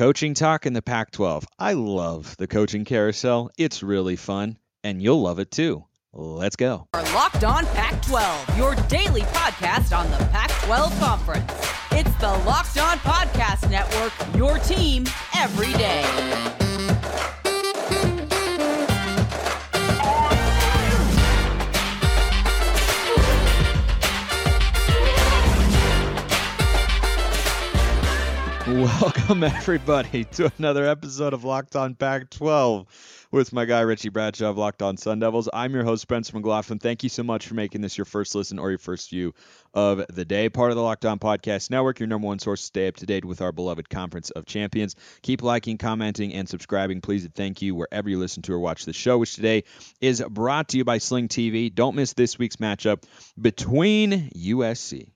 Coaching talk in the Pac 12. I love the coaching carousel. It's really fun, and you'll love it too. Let's go. Our Locked On Pac 12, your daily podcast on the Pac 12 Conference. It's the Locked On Podcast Network, your team every day. Welcome, everybody, to another episode of Locked On Pac 12 with my guy, Richie Bradshaw of Locked On Sun Devils. I'm your host, Spencer McLaughlin. Thank you so much for making this your first listen or your first view of the day. Part of the Locked On Podcast Network, your number one source to stay up to date with our beloved Conference of Champions. Keep liking, commenting, and subscribing. Please and thank you wherever you listen to or watch the show, which today is brought to you by Sling TV. Don't miss this week's matchup between USC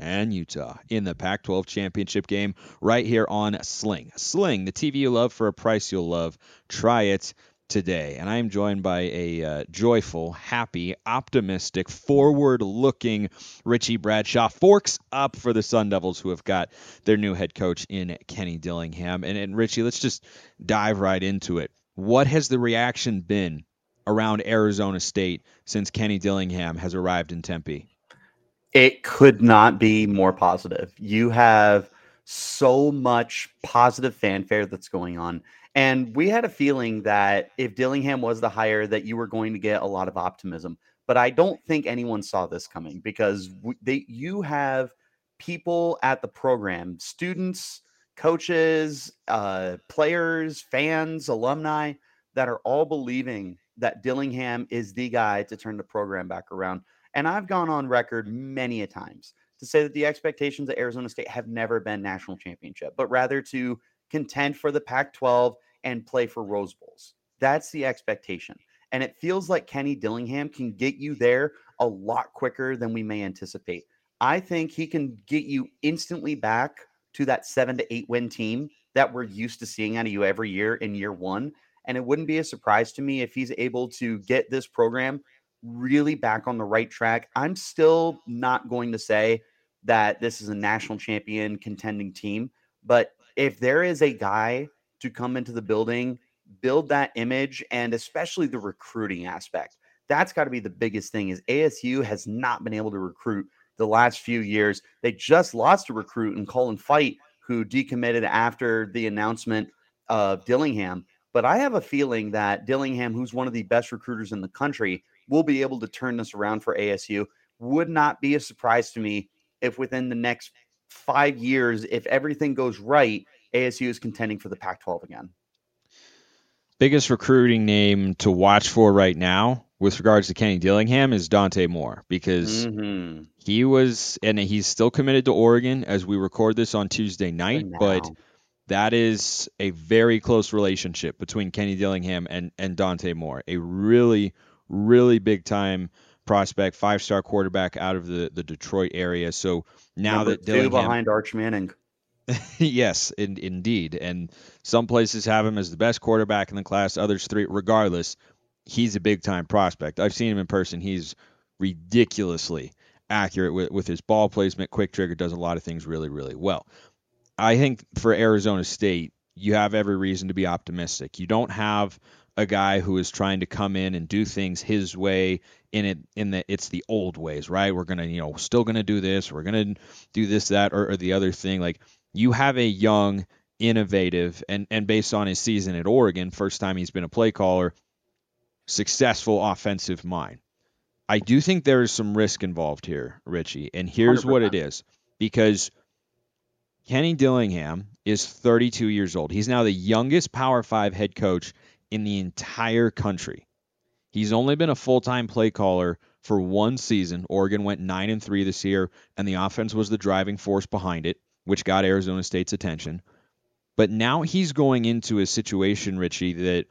and Utah in the Pac 12 championship game right here on Sling. Sling, the TV you love for a price you'll love. Try it today. And I am joined by a uh, joyful, happy, optimistic, forward looking Richie Bradshaw. Forks up for the Sun Devils, who have got their new head coach in Kenny Dillingham. And, and Richie, let's just dive right into it. What has the reaction been around Arizona State since Kenny Dillingham has arrived in Tempe? It could not be more positive. You have so much positive fanfare that's going on. And we had a feeling that if Dillingham was the hire, that you were going to get a lot of optimism. But I don't think anyone saw this coming because they, you have people at the program, students, coaches, uh, players, fans, alumni that are all believing that Dillingham is the guy to turn the program back around. And I've gone on record many a times to say that the expectations at Arizona State have never been national championship, but rather to contend for the Pac 12 and play for Rose Bowls. That's the expectation. And it feels like Kenny Dillingham can get you there a lot quicker than we may anticipate. I think he can get you instantly back to that seven to eight win team that we're used to seeing out of you every year in year one. And it wouldn't be a surprise to me if he's able to get this program really back on the right track. I'm still not going to say that this is a national champion contending team, but if there is a guy to come into the building, build that image, and especially the recruiting aspect, that's got to be the biggest thing. Is ASU has not been able to recruit the last few years. They just lost a recruit in Colin Fight, who decommitted after the announcement of Dillingham. But I have a feeling that Dillingham, who's one of the best recruiters in the country, will be able to turn this around for ASU. Would not be a surprise to me if within the next five years, if everything goes right, ASU is contending for the Pac 12 again. Biggest recruiting name to watch for right now with regards to Kenny Dillingham is Dante Moore because mm-hmm. he was, and he's still committed to Oregon as we record this on Tuesday night, but that is a very close relationship between Kenny Dillingham and, and Dante Moore. A really, really big time prospect, five star quarterback out of the, the Detroit area. So now Number that Dillingham, behind Arch Manning. yes, in, indeed. And some places have him as the best quarterback in the class, others three. Regardless, he's a big time prospect. I've seen him in person. He's ridiculously accurate with, with his ball placement, quick trigger, does a lot of things really, really well. I think for Arizona State, you have every reason to be optimistic. You don't have a guy who is trying to come in and do things his way in it in that it's the old ways, right? We're gonna, you know, still gonna do this, we're gonna do this, that, or, or the other thing. Like you have a young, innovative, and and based on his season at Oregon, first time he's been a play caller, successful offensive mind. I do think there is some risk involved here, Richie, and here's 100%. what it is because Kenny Dillingham is 32 years old. He's now the youngest Power Five head coach in the entire country. He's only been a full-time play caller for one season. Oregon went 9 and 3 this year and the offense was the driving force behind it, which got Arizona State's attention. But now he's going into a situation, Richie, that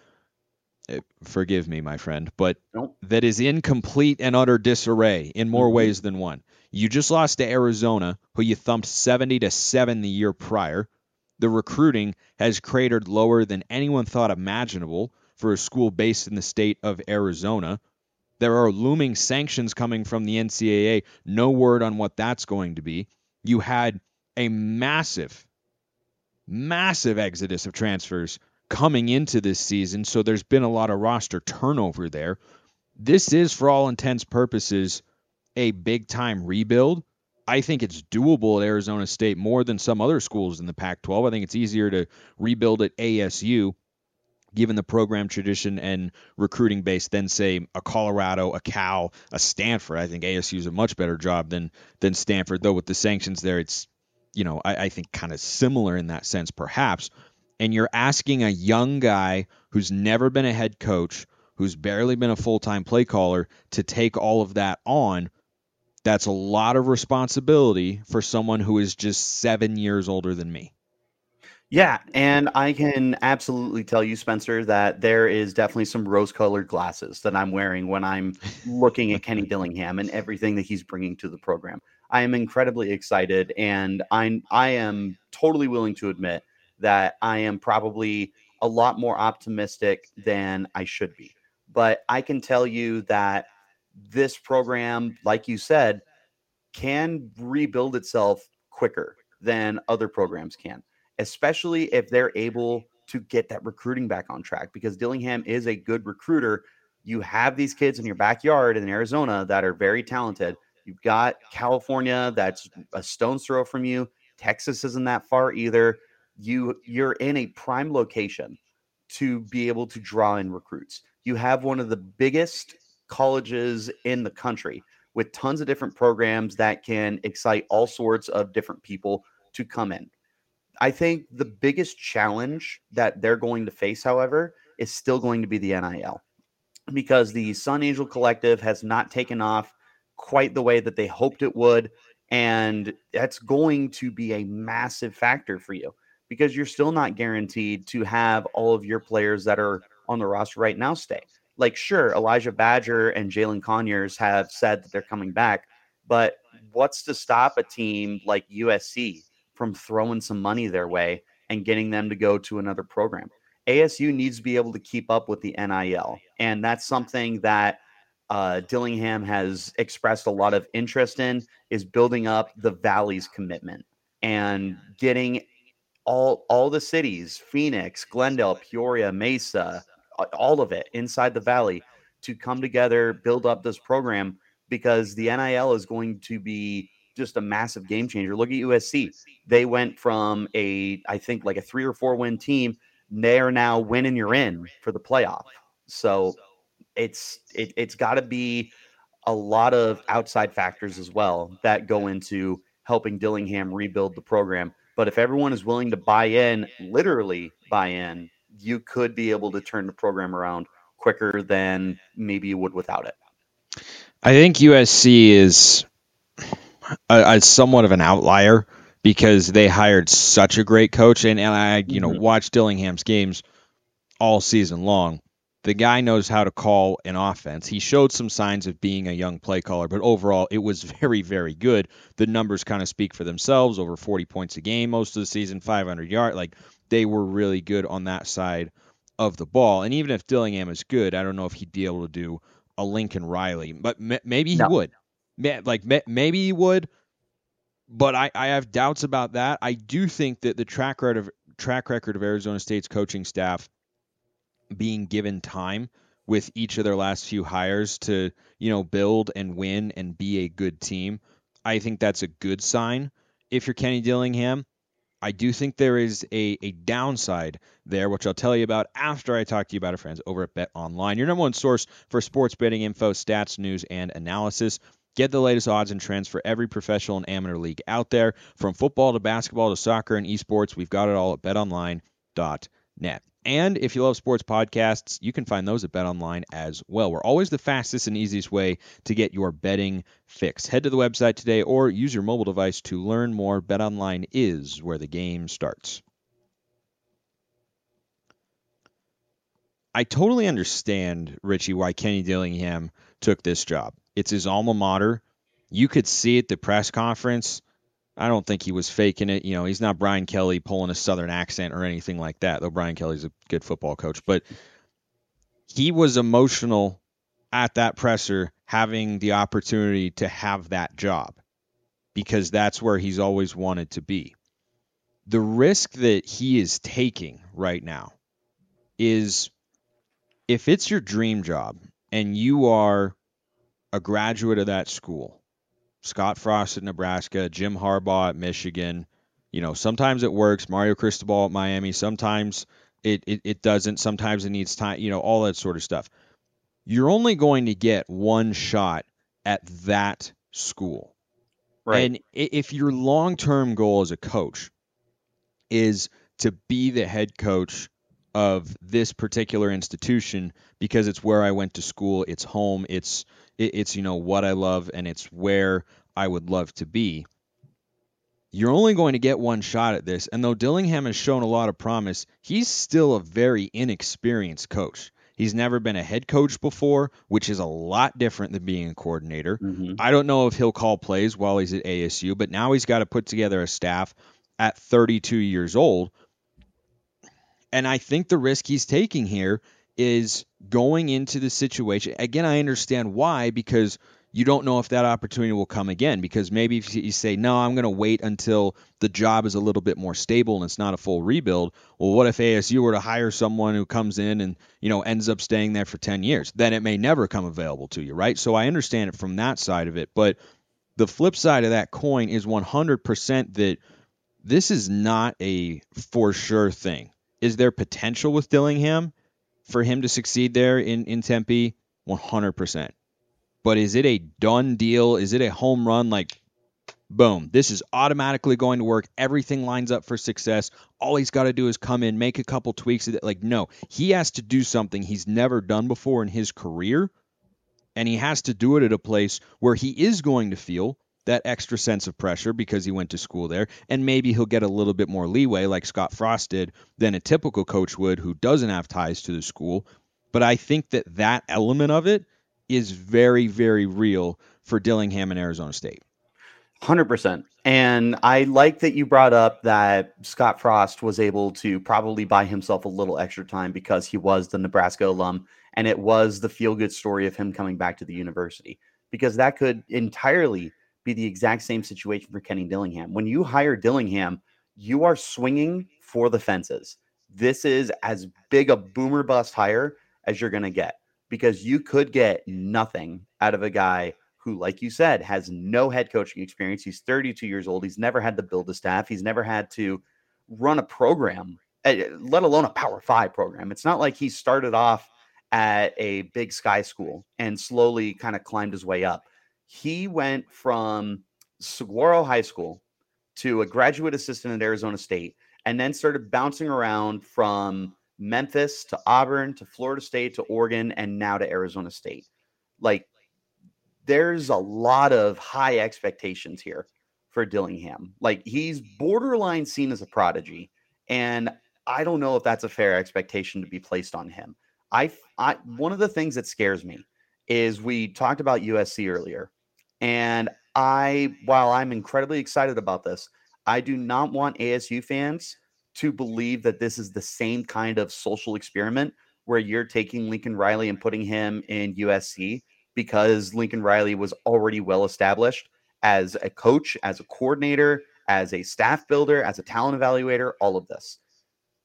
eh, forgive me, my friend, but nope. that is in complete and utter disarray in more mm-hmm. ways than one. You just lost to Arizona, who you thumped 70 to 7 the year prior the recruiting has cratered lower than anyone thought imaginable for a school based in the state of Arizona. There are looming sanctions coming from the NCAA. No word on what that's going to be. You had a massive massive exodus of transfers coming into this season, so there's been a lot of roster turnover there. This is, for all intents purposes, a big time rebuild. I think it's doable at Arizona State more than some other schools in the Pac 12. I think it's easier to rebuild at ASU, given the program tradition and recruiting base, than, say, a Colorado, a Cal, a Stanford. I think ASU is a much better job than, than Stanford, though with the sanctions there, it's, you know, I, I think kind of similar in that sense, perhaps. And you're asking a young guy who's never been a head coach, who's barely been a full time play caller, to take all of that on that's a lot of responsibility for someone who is just seven years older than me. Yeah, and I can absolutely tell you, Spencer, that there is definitely some rose-colored glasses that I'm wearing when I'm looking at Kenny Dillingham and everything that he's bringing to the program. I am incredibly excited, and I I am totally willing to admit that I am probably a lot more optimistic than I should be. But I can tell you that this program, like you said, can rebuild itself quicker than other programs can, especially if they're able to get that recruiting back on track because Dillingham is a good recruiter. You have these kids in your backyard in Arizona that are very talented. You've got California that's a stone's throw from you. Texas isn't that far either. You you're in a prime location to be able to draw in recruits. You have one of the biggest colleges in the country with tons of different programs that can excite all sorts of different people to come in. I think the biggest challenge that they're going to face, however, is still going to be the NIL because the Sun Angel Collective has not taken off quite the way that they hoped it would. And that's going to be a massive factor for you because you're still not guaranteed to have all of your players that are on the roster right now stay like sure, Elijah Badger and Jalin Conyers have said that they're coming back, but what's to stop a team like USC from throwing some money their way and getting them to go to another program? ASU needs to be able to keep up with the NIL, and that's something that uh, Dillingham has expressed a lot of interest in is building up the Valley's commitment and getting all all the cities Phoenix, Glendale, Peoria, Mesa, all of it inside the valley to come together, build up this program because the NIL is going to be just a massive game changer. Look at USC. They went from a, I think, like a three or four win team. They are now winning you're in for the playoff. So it's it, it's got to be a lot of outside factors as well that go into helping Dillingham rebuild the program. But if everyone is willing to buy in, literally buy in, you could be able to turn the program around quicker than maybe you would without it. I think USC is a, a somewhat of an outlier because they hired such a great coach, and, and I, you know, mm-hmm. watched Dillingham's games all season long. The guy knows how to call an offense. He showed some signs of being a young play caller, but overall, it was very, very good. The numbers kind of speak for themselves. Over 40 points a game most of the season, 500 yard. Like they were really good on that side of the ball. And even if Dillingham is good, I don't know if he'd be able to do a Lincoln Riley, but maybe he no. would. Like maybe he would, but I, I have doubts about that. I do think that the track record of track record of Arizona State's coaching staff being given time with each of their last few hires to you know build and win and be a good team. I think that's a good sign if you're Kenny Dillingham. I do think there is a, a downside there, which I'll tell you about after I talk to you about our friends over at Bet Online, your number one source for sports betting info, stats, news, and analysis. Get the latest odds and trends for every professional and amateur league out there. From football to basketball to soccer and esports, we've got it all at And if you love sports podcasts, you can find those at BetOnline as well. We're always the fastest and easiest way to get your betting fix. Head to the website today or use your mobile device to learn more. BetOnline is where the game starts. I totally understand, Richie, why Kenny Dillingham took this job. It's his alma mater. You could see at the press conference I don't think he was faking it. You know, he's not Brian Kelly pulling a southern accent or anything like that, though Brian Kelly's a good football coach. But he was emotional at that presser having the opportunity to have that job because that's where he's always wanted to be. the risk that he is taking right now is if it's your dream job and you are a graduate of that school, Scott Frost at Nebraska, Jim Harbaugh at Michigan, you know, sometimes it works, Mario Cristobal at Miami, sometimes it, it, it doesn't, sometimes it needs time, you know, all that sort of stuff. You're only going to get one shot at that school. Right. And if your long term goal as a coach is to be the head coach of this particular institution because it's where I went to school, it's home, it's it's you know what I love and it's where I would love to be. You're only going to get one shot at this, and though Dillingham has shown a lot of promise, he's still a very inexperienced coach. He's never been a head coach before, which is a lot different than being a coordinator. Mm-hmm. I don't know if he'll call plays while he's at ASU, but now he's got to put together a staff at 32 years old. And I think the risk he's taking here is going into the situation. Again, I understand why, because you don't know if that opportunity will come again because maybe if you say no i'm going to wait until the job is a little bit more stable and it's not a full rebuild well what if asu were to hire someone who comes in and you know ends up staying there for 10 years? Then it may never come available to you right? So i understand it from that side of it but the flip side of that coin is 100% that this is not a for sure thing. Is there potential with dillingham for him to succeed there in, in tempe 100% but is it a done deal? Is it a home run? Like, boom, this is automatically going to work. Everything lines up for success. All he's got to do is come in, make a couple tweaks. Like, no, he has to do something he's never done before in his career. And he has to do it at a place where he is going to feel that extra sense of pressure because he went to school there. And maybe he'll get a little bit more leeway, like Scott Frost did, than a typical coach would who doesn't have ties to the school. But I think that that element of it is very, very real for Dillingham and Arizona State. 100%. And I like that you brought up that Scott Frost was able to probably buy himself a little extra time because he was the Nebraska alum and it was the feel good story of him coming back to the university because that could entirely be the exact same situation for Kenny Dillingham. When you hire Dillingham, you are swinging for the fences. This is as big a boomer bust hire as you're going to get because you could get nothing out of a guy who, like you said, has no head coaching experience. He's 32 years old. He's never had to build a staff. He's never had to run a program, eh, let alone a Power Five program. It's not like he started off at a big sky school and slowly kind of climbed his way up. He went from Saguaro High School to a graduate assistant at Arizona State and then started bouncing around from Memphis to Auburn to Florida State to Oregon and now to Arizona State. Like there's a lot of high expectations here for Dillingham. Like he's borderline seen as a prodigy and I don't know if that's a fair expectation to be placed on him. I, I one of the things that scares me is we talked about USC earlier and I while I'm incredibly excited about this, I do not want ASU fans to believe that this is the same kind of social experiment where you're taking Lincoln Riley and putting him in USC because Lincoln Riley was already well established as a coach, as a coordinator, as a staff builder, as a talent evaluator, all of this.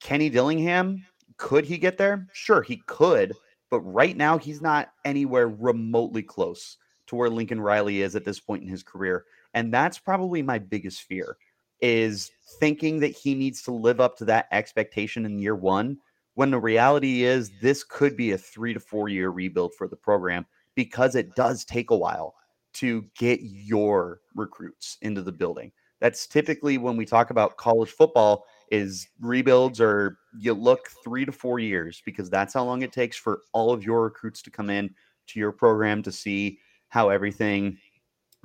Kenny Dillingham, could he get there? Sure, he could, but right now he's not anywhere remotely close to where Lincoln Riley is at this point in his career. And that's probably my biggest fear is thinking that he needs to live up to that expectation in year one when the reality is this could be a three to four year rebuild for the program because it does take a while to get your recruits into the building. That's typically when we talk about college football is rebuilds or you look 3 to 4 years because that's how long it takes for all of your recruits to come in to your program to see how everything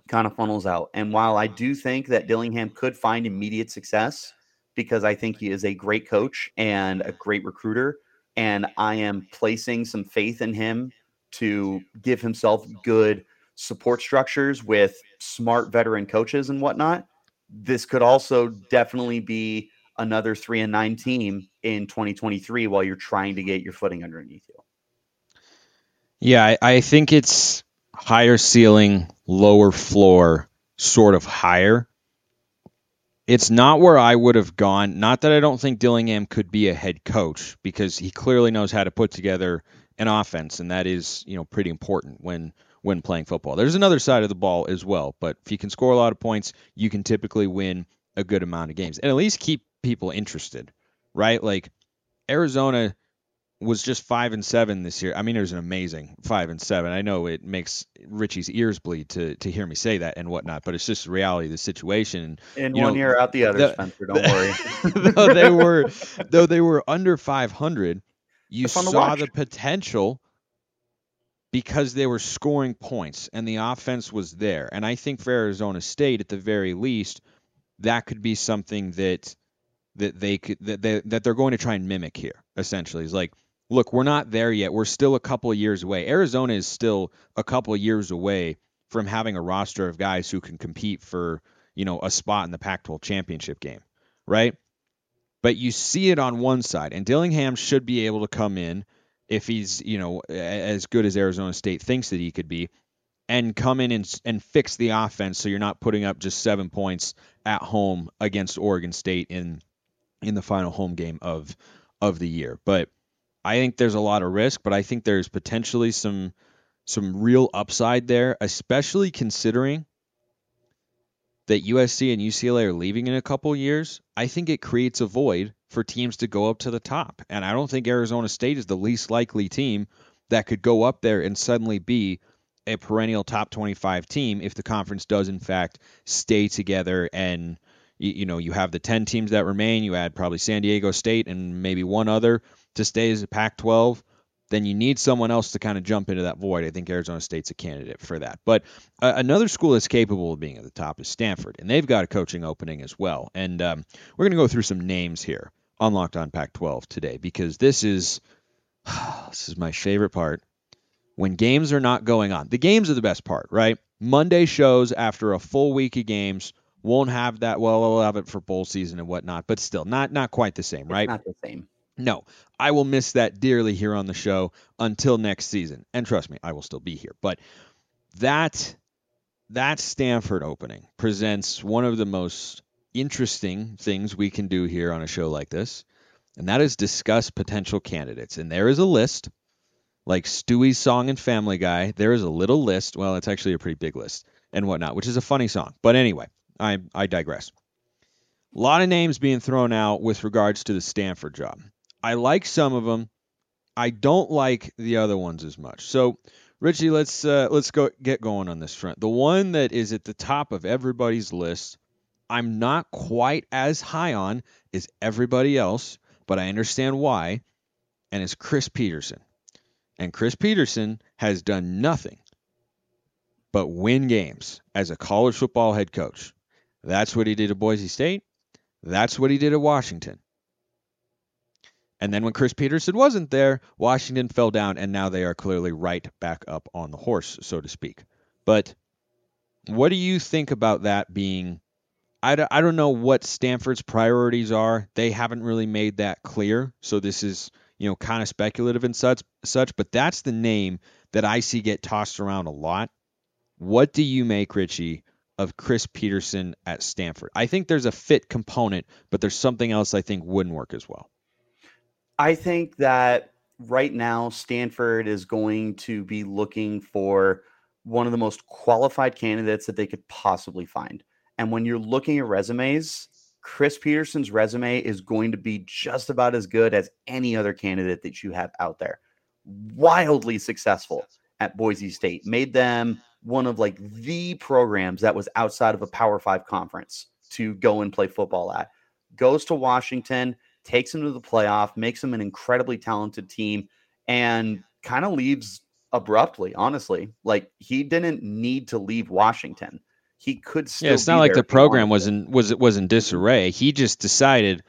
kind of funnels out. And while I do think that Dillingham could find immediate success because I think he is a great coach and a great recruiter, and I am placing some faith in him to give himself good support structures with smart veteran coaches and whatnot. This could also definitely be another three and nine team in 2023 while you're trying to get your footing underneath you. Yeah, I, I think it's higher ceiling, lower floor, sort of higher. It's not where I would have gone. Not that I don't think Dillingham could be a head coach because he clearly knows how to put together an offense, and that is you know pretty important when when playing football. There's another side of the ball as well, but if you can score a lot of points, you can typically win a good amount of games and at least keep people interested, right? Like Arizona was just five and seven this year. I mean, it was an amazing five and seven. I know it makes Richie's ears bleed to to hear me say that and whatnot, but it's just the reality of the situation. In you one know, year, out the other, the- Spencer. Don't worry. though they were though they were under 500, you It's fun to saw the potential because they were scoring points and the offense was there. And I think for Arizona State, at the very least, that could be something that that they could that they, that they're going to try and mimic here. Essentially, is like, look, we're not there yet. We're still a couple of years away. Arizona is still a couple of years away from having a roster of guys who can compete for you know a spot in the Pac-12 championship game, right? But you see it on one side, and Dillingham should be able to come in if he's you know as good as Arizona State thinks that he could be, and come in and and fix the offense so you're not putting up just seven points at home against Oregon State in in the final home game of of the year. But I think there's a lot of risk, but I think there's potentially some some real upside there, especially considering that USC and UCLA are leaving in a couple years. I think it creates a void for teams to go up to the top. And I don't think Arizona State is the least likely team that could go up there and suddenly be a perennial top 25 team if the conference does in fact stay together and you, know you have the 10 teams that remain you add probably San Diego State and maybe one other to stay as a Pac-12 then you need someone else to kind of jump into that void. I think Arizona State's a candidate for that. But uh, another school that's capable of being at the top is Stanford, and they've got a coaching opening as well. And um, we're going to go through some names here on Locked On Pac-12 today because this is this is my favorite part. When games are not going on, the games are the best part, right? Monday shows after a full week of games won't have that. Well, we'll have it for bowl season and whatnot, but still not not quite the same, It's right? not the same. No, I will miss that dearly here on the show until next season. And trust me, I will still be here. But that that Stanford opening presents one of the most interesting things we can do here on a show like this, and that is discuss potential candidates. And there is a list, like Stewie's song and Family Guy. There is a little list. Well, it's actually a pretty big list and whatnot, which is a funny song. But anyway, I I digress. A lot of names being thrown out with regards to the Stanford job. I like some of them. I don't like the other ones as much. So, Richie, let's uh, let's go get going on this front. The one that is at the top of everybody's list, I'm not quite as high on as everybody else, but I understand why, and it's Chris Petersen. And Chris Petersen has done nothing but win games as a college football head coach. That's what he did at Boise State. That's what he did at Washington. And then when Chris Petersen wasn't there, Washington fell down, and now they are clearly right back up on the horse, so to speak. But what do you think about that being? I don't, know what Stanford's priorities are. They haven't really made that clear. So this is, you know, kind of speculative and such, such. But that's the name that I see get tossed around a lot. What do you make, Richie, of Chris Petersen at Stanford? I think there's a fit component, but there's something else I think wouldn't work as well. I think that right now Stanford is going to be looking for one of the most qualified candidates that they could possibly find. And when you're looking at resumes, Chris Petersen's resume is going to be just about as good as any other candidate that you have out there. Wildly successful at Boise State, made them one of like the programs that was outside of a Power 5 conference to go and play football at. Goes to Washington, takes them to the playoff, makes them an incredibly talented team, and kind of leaves abruptly, honestly. Like he didn't need to leave Washington. He could still Yeah, it's not like the if he wanted program was in was it was in disarray. He just decided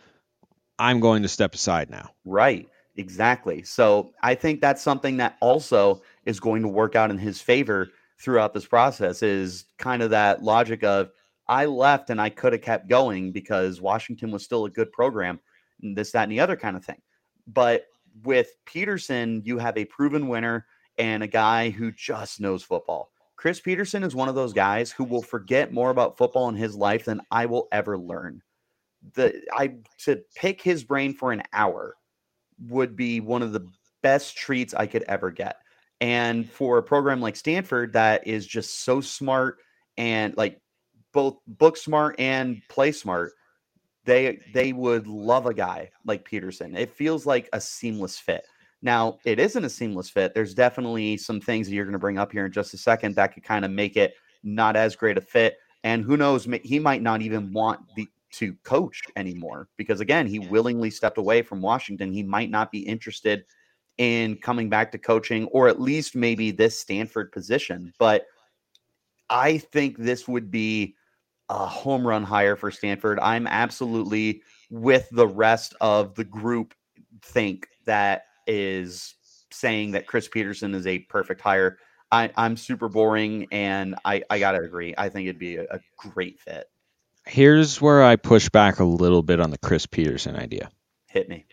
I'm going to step aside now. Right. Exactly. So I think that's something that also is going to work out in his favor throughout this process is kind of that logic of I left and I could have kept going because Washington was still a good program, this, that, and the other kind of thing. But with Petersen, you have a proven winner and a guy who just knows football. Chris Petersen is one of those guys who will forget more about football in his life than I will ever learn. the I to pick his brain for an hour would be one of the best treats I could ever get. And for a program like Stanford that is just so smart and like both book smart and play smart, they they would love a guy like Petersen. It feels like a seamless fit. Now, it isn't a seamless fit. There's definitely some things that you're going to bring up here in just a second that could kind of make it not as great a fit. And who knows, he might not even want the, to coach anymore because, again, he willingly stepped away from Washington. He might not be interested in coming back to coaching or at least maybe this Stanford position. But I think this would be a home run hire for Stanford. I'm absolutely with the rest of the group think that is saying that Chris Petersen is a perfect hire. I, am super boring and I, I gotta agree. I think it'd be a, a great fit. Here's where I push back a little bit on the Chris Petersen idea. Hit me.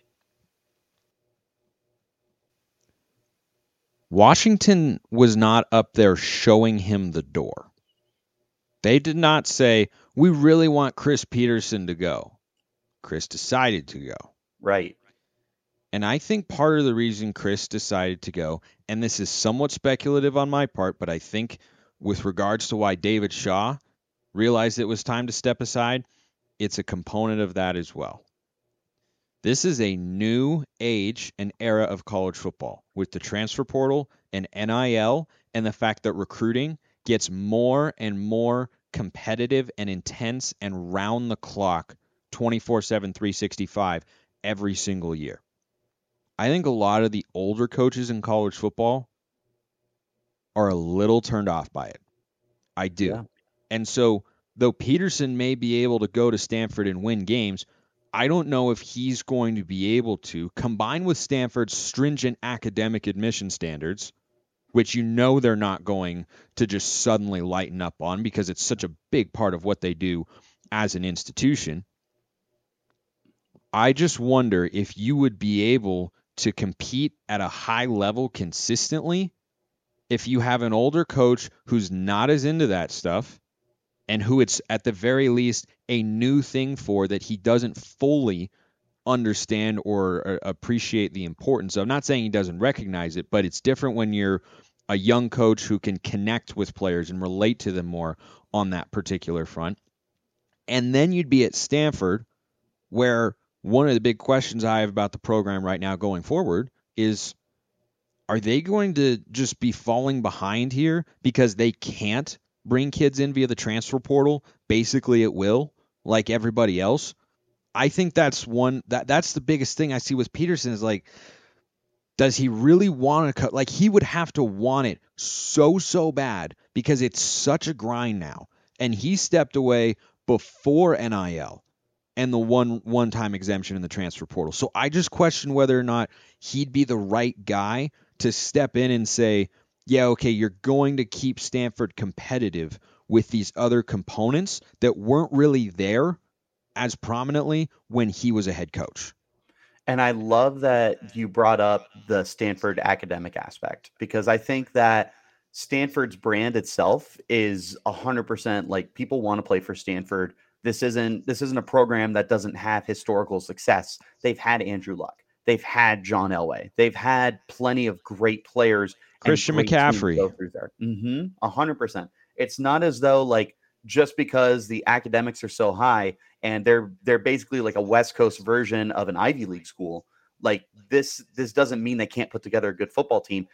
Washington was not up there showing him the door. They did not say, We really want Chris Petersen to go. Chris decided to go. Right. And I think part of the reason Chris decided to go, and this is somewhat speculative on my part, but I think with regards to why David Shaw realized it was time to step aside, it's a component of that as well. This is a new age and era of college football with the transfer portal and NIL and the fact that recruiting gets more and more competitive and intense and round the clock 24 7, 365 every single year. I think a lot of the older coaches in college football are a little turned off by it. I do. Yeah. And so, though Petersen may be able to go to Stanford and win games, I don't know if he's going to be able to, combine with Stanford's stringent academic admission standards, which you know they're not going to just suddenly lighten up on because it's such a big part of what they do as an institution. I just wonder if you would be able to compete at a high level consistently if you have an older coach who's not as into that stuff and who it's at the very least a new thing for that he doesn't fully understand or uh, appreciate the importance. I'm not saying he doesn't recognize it, but it's different when you're a young coach who can connect with players and relate to them more on that particular front. And then you'd be at Stanford, where one of the big questions I have about the program right now going forward is are they going to just be falling behind here because they can't bring kids in via the transfer portal basically at will like everybody else. I think that's one that that's the biggest thing I see with Petersen is like does he really want to cut like he would have to want it so so bad because it's such a grind now and he stepped away before NIL and the one one time exemption in the transfer portal. So I just question whether or not he'd be the right guy to step in and say, yeah, okay, you're going to keep Stanford competitive with these other components that weren't really there as prominently when he was a head coach. And I love that you brought up the Stanford academic aspect because I think that Stanford's brand itself is 100% like people want to play for Stanford. This isn't this isn't a program that doesn't have historical success. They've had Andrew Luck. They've had John Elway. They've had plenty of great players Christian McCaffrey. Go through there. Mm-hmm. hundred percent. It's not as though like just because the academics are so high and they're they're basically like a West Coast version of an Ivy League school. Like this this doesn't mean they can't put together a good football team.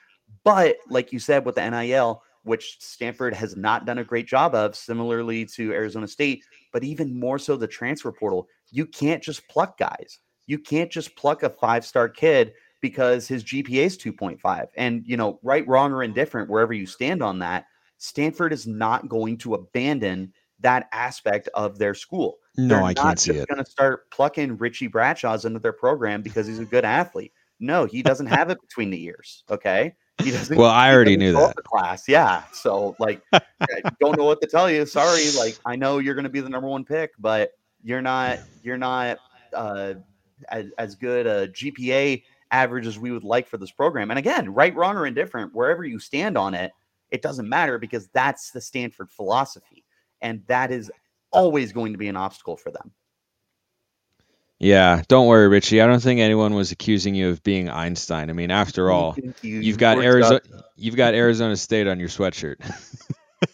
But like you said with the NIL, which Stanford has not done a great job of, similarly to Arizona State, but even more so the transfer portal, you can't just pluck guys. You can't just pluck a five star kid because his GPA is 2.5. And, you know, right, wrong, or indifferent, wherever you stand on that, Stanford is not going to abandon that aspect of their school. No, They're I can't see it. Going to start plucking Richie Bradshaw's into their program because he's a good athlete. No, he doesn't have it between the ears. Okay. He doesn't. Well, I already knew that. class, yeah. So, like, don't know what to tell you. Sorry. Like, I know you're going to be the number one pick, but you're not. You're not uh, as, as good a GPA average as we would like for this program. And again, right, wrong, or indifferent, wherever you stand on it, it doesn't matter because that's the Stanford philosophy. And that is always going to be an obstacle for them. Yeah, don't worry, Richie. I don't think anyone was accusing you of being Einstein. I mean, after all, you. you've You've got Arizona. up- You've got Arizona State on your sweatshirt.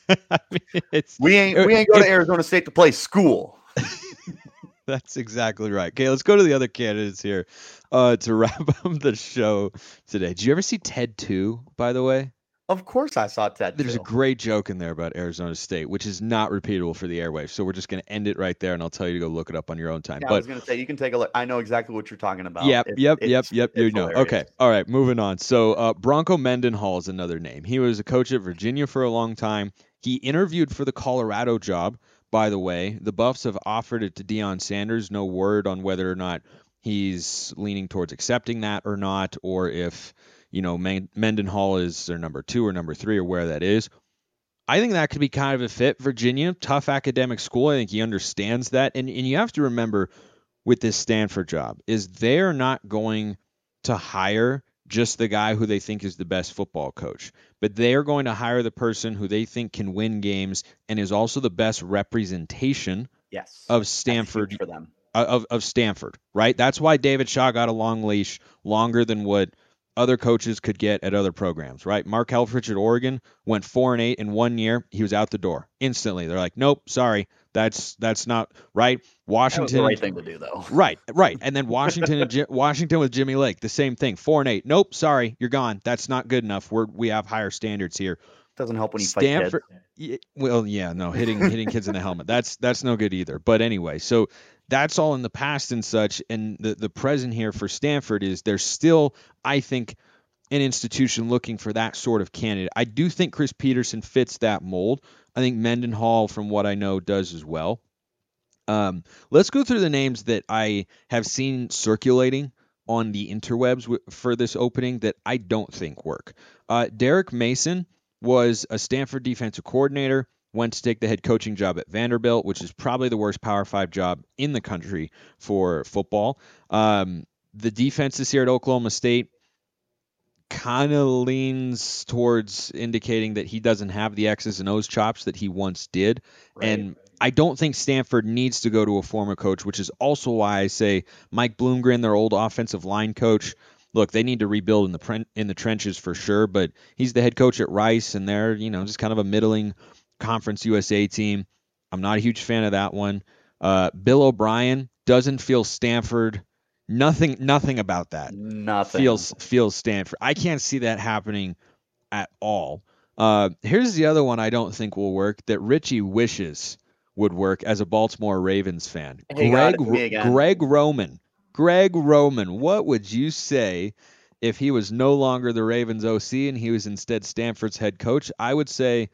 I mean, it's We ain't we ain't go to Arizona State to play school. That's exactly right. Okay, let's go to the other candidates here uh, to wrap up the show today. Did you ever see Ted 2, by the way? Of course, I saw Ted. There's a great joke in there about Arizona State, which is not repeatable for the airwaves. So we're just going to end it right there, and I'll tell you to go look it up on your own time. Yeah, I but was gonna say you can take a look. I know exactly what you're talking about. Yep, It- yep, yep, yep. You know. hilarious. Okay. All right. Moving on. So uh, Bronco Mendenhall is another name. He was a coach at Virginia for a long time. He interviewed for the Colorado job. By the way, the Buffs have offered it to Deion Sanders. No word on whether or not he's leaning towards accepting that or not, or if you know Men- Mendenhall is their number two or number three or where that is. I think that could be kind of a fit. Virginia, tough academic school. I think he understands that. And, and you have to remember with this Stanford job is they're not going to hire just the guy who they think is the best football coach, but they are going to hire the person who they think can win games and is also the best representation Yes. of Stanford for them. of, of Stanford, right? That's why David Shaw got a long leash, longer than what other coaches could get at other programs, right? Mark Helfrich at Oregon went four and eight in one year. He was out the door instantly. They're like, nope, sorry, that's that's not right. That was Washington, the right thing to do, though. right, right, and then Washington and Washington with Jimmy Lake, the same thing, four and eight. Nope, sorry, you're gone. That's not good enough. We're we have higher standards here. Doesn't help when you Stanford- fight Y- Well, yeah, no, hitting hitting kids in the helmet. That's that's no good either. But anyway, so that's all in the past and such. And the the present here for Stanford is there's still, I think, an institution looking for that sort of candidate. I do think Chris Petersen fits that mold. I think Mendenhall, from what I know, does as well. Um, let's go through the names that I have seen circulating on the interwebs w- for this opening that I don't think work. Uh, Derek Mason was a Stanford defensive coordinator, went to take the head coaching job at Vanderbilt, which is probably the worst Power Five job in the country for football. Um, the defenses here at Oklahoma State kind of leans towards indicating that he doesn't have the X's and O's chops that he once did. Right. And I don't think Stanford needs to go to a former coach, which is also why I say Mike Bloomgren, their old offensive line coach. Look, they need to rebuild in the in the trenches for sure, but he's the head coach at Rice, and they're you know just kind of a middling Conference USA team. I'm not a huge fan of that one. Uh, Bill O'Brien doesn't feel Stanford. Nothing, nothing about that Nothing. feels feels Stanford. I can't see that happening at all. Uh, here's the other one I don't think will work that Richie wishes would work as a Baltimore Ravens fan. Hey, Greg it to me again. Greg Roman. Greg Roman. What would you say if he was no longer the Ravens OC and he was instead Stanford's head coach? I would say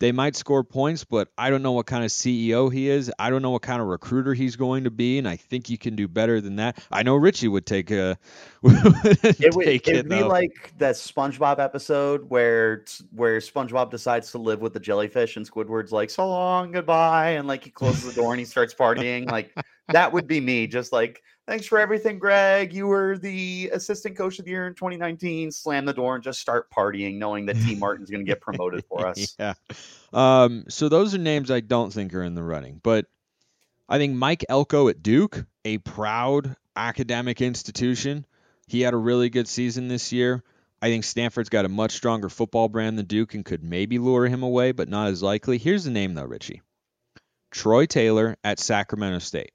they might score points, but I don't know what kind of CEO he is. I don't know what kind of recruiter he's going to be, and I think you can do better than that. I know Richie would take uh, a It would, take it it, be though. like that SpongeBob episode where where SpongeBob decides to live with the jellyfish and Squidward's like so long goodbye and like he closes the door and he starts partying like that would be me just like thanks for everything Greg you were the assistant coach of the year in 2019 slam the door and just start partying knowing that Tee Martin's going to get promoted for us yeah. Um, so those are names I don't think are in the running, but I think Mike Elko at Duke, a proud academic institution, he had a really good season this year. I think Stanford's got a much stronger football brand than Duke and could maybe lure him away, but not as likely. Here's the name though, Richie. Troy Taylor at Sacramento State.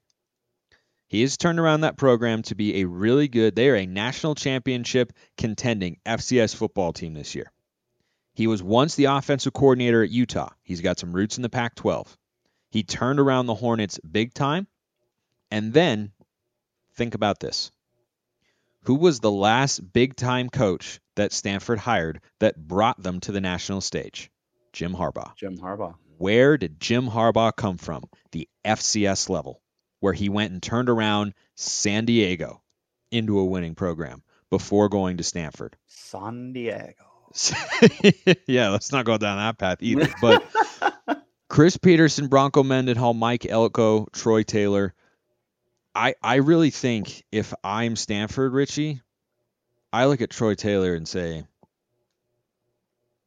He has turned around that program to be a really good, they are a national championship contending FCS football team this year. He was once the offensive coordinator at Utah. He's got some roots in the Pac 12. He turned around the Hornets big time. And then, think about this. Who was the last big time coach that Stanford hired that brought them to the national stage? Jim Harbaugh. Jim Harbaugh Where did Jim Harbaugh come from? The FCS level, where he went and turned around San Diego into a winning program before going to Stanford. San Diego yeah, let's not go down that path either. But Chris Petersen, Bronco Mendenhall, Mike Elko, Troy Taylor. I I really think if I'm Stanford, Richie, I look at Troy Taylor and say,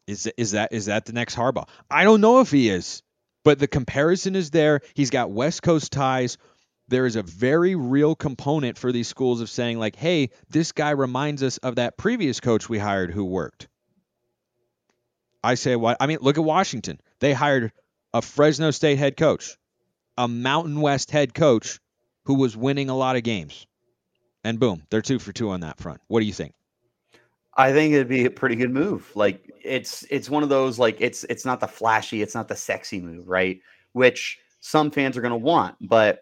is is that is that the next Harbaugh? I don't know if he is, but the comparison is there. He's got West Coast ties. There is a very real component for these schools of saying like, "Hey, this guy reminds us of that previous coach we hired who worked." I say what? I mean, look at Washington. They hired a Fresno State head coach, a Mountain West head coach who was winning a lot of games. And boom, they're 2 for 2 on that front. What do you think? I think it'd be a pretty good move. Like it's it's one of those like it's it's not the flashy, it's not the sexy move, right? Which some fans are going to want, but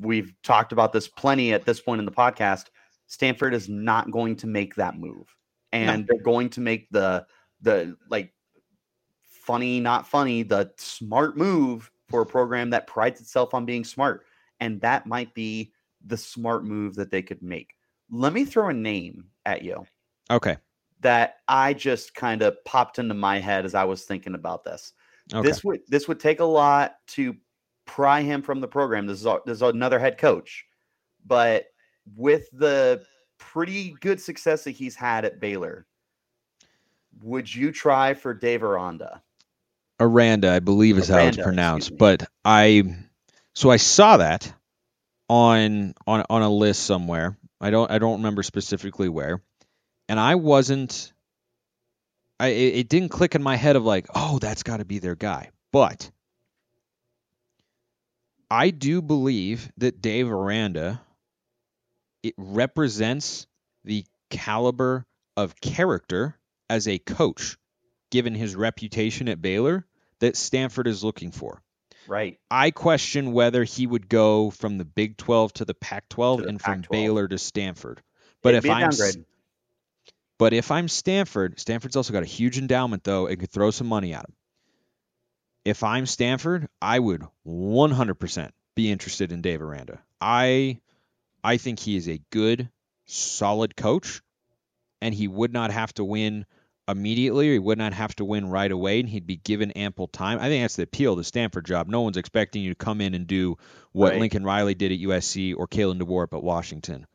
we've talked about this plenty at this point in the podcast. Stanford is not going to make that move. And no. they're going to make the the like funny, not funny, the smart move for a program that prides itself on being smart. And that might be the smart move that they could make. Let me throw a name at you. Okay. That I just kind of popped into my head as I was thinking about this. Okay. This would this would take a lot to pry him from the program. This is this is another head coach, but with the pretty good success that he's had at Baylor, would you try for Dave Aranda? Aranda, I believe is Aranda, how it's pronounced. But I so I saw that on on on a list somewhere. I don't I don't remember specifically where. And I wasn't I it, it didn't click in my head of like, "Oh, that's got to be their guy." But I do believe that Dave Aranda it represents the caliber of character as a coach, given his reputation at Baylor, that Stanford is looking for. Right. I question whether he would go from the Big 12 to the Pac 12 and Pac-12. from Baylor to Stanford. But It'd if I'm but if I'm Stanford, Stanford's also got a huge endowment though and could throw some money at him. If I'm Stanford, I would 100% be interested in Dave Aranda. I I think he is a good, solid coach, and he would not have to win immediately or he would not have to win right away and he'd be given ample time. I think that's the appeal of the Stanford job. No one's expecting you to come in and do what right. Lincoln Riley did at USC or Kalen DeBoer at Washington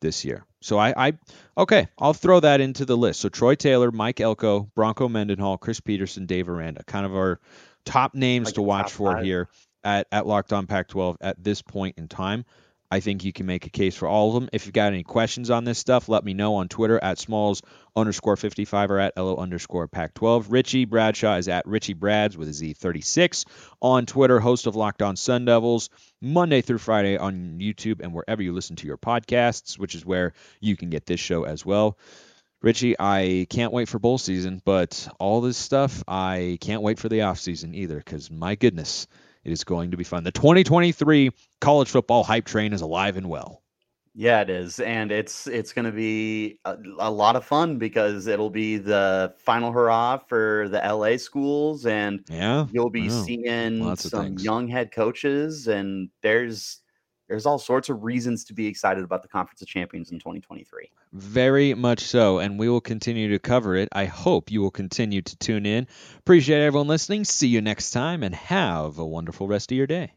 this year. So I, I okay, I'll throw that into the list. So Troy Taylor, Mike Elko, Bronco Mendenhall, Chris Petersen, Dave Aranda, kind of our top names like to watch for five. here at, at Locked On Pac 12 at this point in time. I think you can make a case for all of them. If you've got any questions on this stuff, let me know on Twitter at smalls underscore 55 or at LO underscore Pac 12. Richie Bradshaw is at Richie Brads with a Z36 on Twitter, host of Locked On Sun Devils, Monday through Friday on YouTube and wherever you listen to your podcasts, which is where you can get this show as well. Richie, I can't wait for bowl season, but all this stuff, I can't wait for the off season either, because my goodness, it is going to be fun. The 2023 college football hype train is alive and well. Yeah, it is, and it's it's going to be a, a, lot of fun because it'll be the final hurrah for the LA schools, and yeah, you'll be seeing some young head coaches, and there's there's all sorts of reasons to be excited about the Conference of Champions in 2023. Very much so, and we will continue to cover it. I hope you will continue to tune in. Appreciate everyone listening. See you next time, and have a wonderful rest of your day.